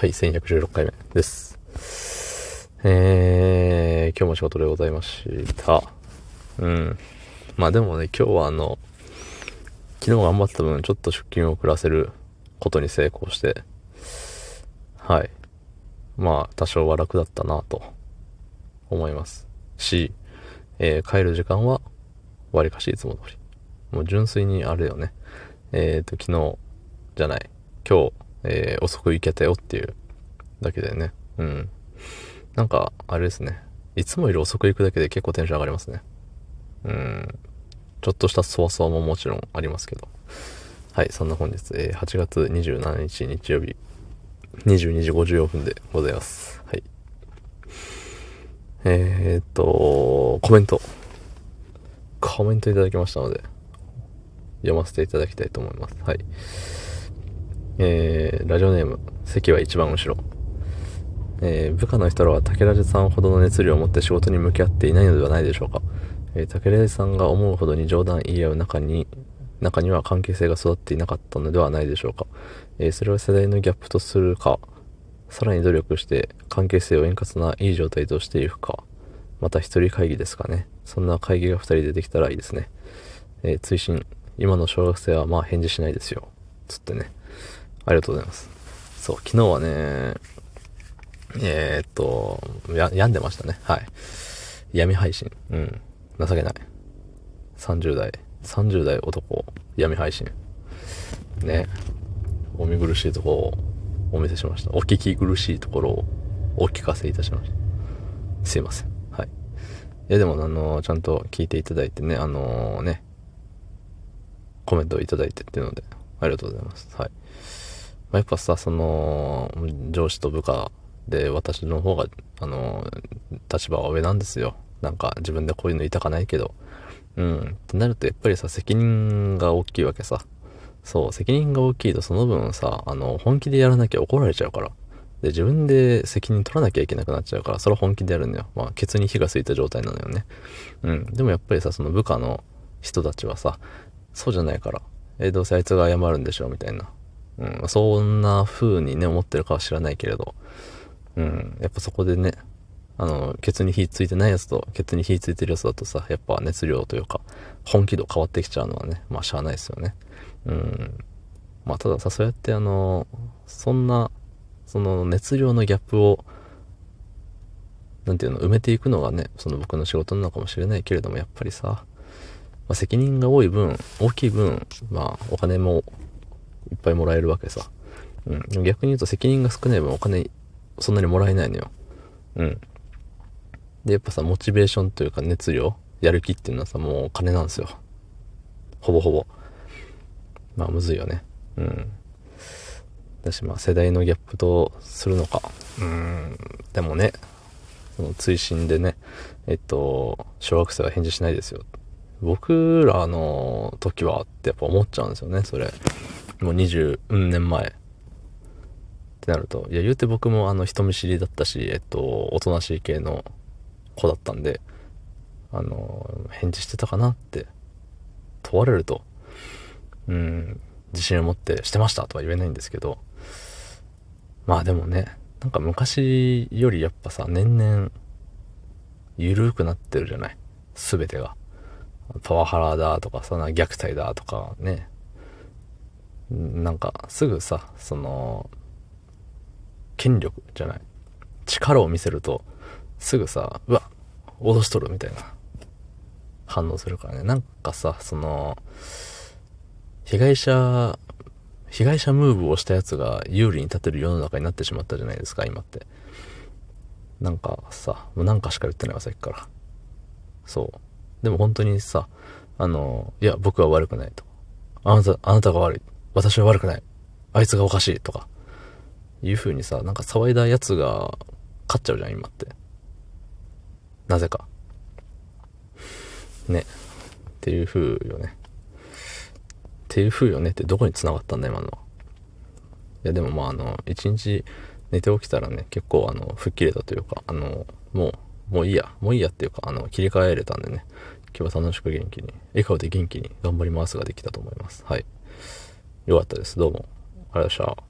はい、1116回目です。えー、今日も仕事でございました。うん。まあでもね、今日はあの、昨日頑張った分、ちょっと出勤を遅らせることに成功して、はい。まあ、多少は楽だったなと思いますし、えー、帰る時間は、わりかしいつも通り。もう純粋にあれよね。えっ、ー、と、昨日じゃない。今日、えー、遅く行けたよっていうだけでね。うん。なんか、あれですね。いつもより遅く行くだけで結構テンション上がりますね。うん。ちょっとしたそわそわももちろんありますけど。はい、そんな本日、えー、8月27日日曜日、22時54分でございます。はい。えー、っと、コメント。コメントいただきましたので、読ませていただきたいと思います。はい。えー、ラジオネーム、席は一番後ろ。えー、部下の人らは竹ラジさんほどの熱量を持って仕事に向き合っていないのではないでしょうか。えー、竹ラジさんが思うほどに冗談言い合う中に、中には関係性が育っていなかったのではないでしょうか。えー、それは世代のギャップとするか、さらに努力して関係性を円滑ないい状態としていくか、また一人会議ですかね。そんな会議が二人でできたらいいですね。えー、追伸、今の小学生はまあ返事しないですよ。つってね。ありがとうございます。そう、昨日はね、えー、っと、や、病んでましたね。はい。闇配信。うん。情けない。30代、30代男、闇配信。ね。お見苦しいところをお見せしました。お聞き苦しいところをお聞かせいたしました。すいません。はい。いや、でも、あの、ちゃんと聞いていただいてね、あのー、ね、コメントをいただいてっていうので、ありがとうございます。はい。まあ、やっぱさ、その、上司と部下で私の方が、あの、立場は上なんですよ。なんか自分でこういうの言いたかないけど。うん。ってなるとやっぱりさ、責任が大きいわけさ。そう、責任が大きいとその分さ、あの、本気でやらなきゃ怒られちゃうから。で、自分で責任取らなきゃいけなくなっちゃうから、それは本気でやるんだよ。まあ、ケツに火がついた状態なのよね。うん。でもやっぱりさ、その部下の人たちはさ、そうじゃないから、えどうせあいつが謝るんでしょ、みたいな。うん、そんな風にね、思ってるかは知らないけれど、うん、やっぱそこでね、あの、ケツに火ついてないやつと、ケツに火ついてるやつだとさ、やっぱ熱量というか、本気度変わってきちゃうのはね、まあしゃあないですよね。うん。まあたださ、そうやってあの、そんな、その熱量のギャップを、なんていうの、埋めていくのがね、その僕の仕事なのかもしれないけれども、やっぱりさ、まあ、責任が多い分、大きい分、まあお金もいっぱいもらえるわけさ。うん。逆に言うと責任が少ない分お金そんなにもらえないのよ。うん。で、やっぱさ、モチベーションというか熱量、やる気っていうのはさ、もう金なんですよ。ほぼほぼ。まあ、むずいよね。うん。だし、まあ、世代のギャップとするのか。うん。でもね、その追伸でね、えっと、小学生は返事しないですよ。僕らの時はってやっぱ思っちゃうんですよね、それ。もう20年前ってなると、いや、言うて僕もあの人見知りだったし、えっと、おとなしい系の子だったんで、あの、返事してたかなって問われると、うん、自信を持ってしてましたとは言えないんですけど、まあでもね、なんか昔よりやっぱさ、年々、ゆるくなってるじゃない？すべてが。パワハラだとかさ、虐待だとかね、なんかすぐさその権力じゃない力を見せるとすぐさうわ脅しとるみたいな反応するからね。なんかさその被害者被害者ムーブをしたやつが有利に立てる世の中になってしまったじゃないですか今って。なんかさもうなんかしか言ってないわさっきから。そう。でも本当にさあのいや僕は悪くないと。あなたあなたが悪い。私は悪くない。あいつがおかしいとか、いう風にさ、なんか騒いだやつが勝っちゃうじゃん、今って。なぜか。ね。っていう風よね。っていう風よねってどこに繋がったんだ、今のは。いや、でもまあ、あの、一日寝て起きたらね、結構あの、吹っ切れたというか、あの、もう、もういいや、もういいやっていうか、あの、切り替えれたんでね、今日は楽しく元気に、笑顔で元気に頑張りますができたと思います。はい。よかったです。どうも。ありがとうございました。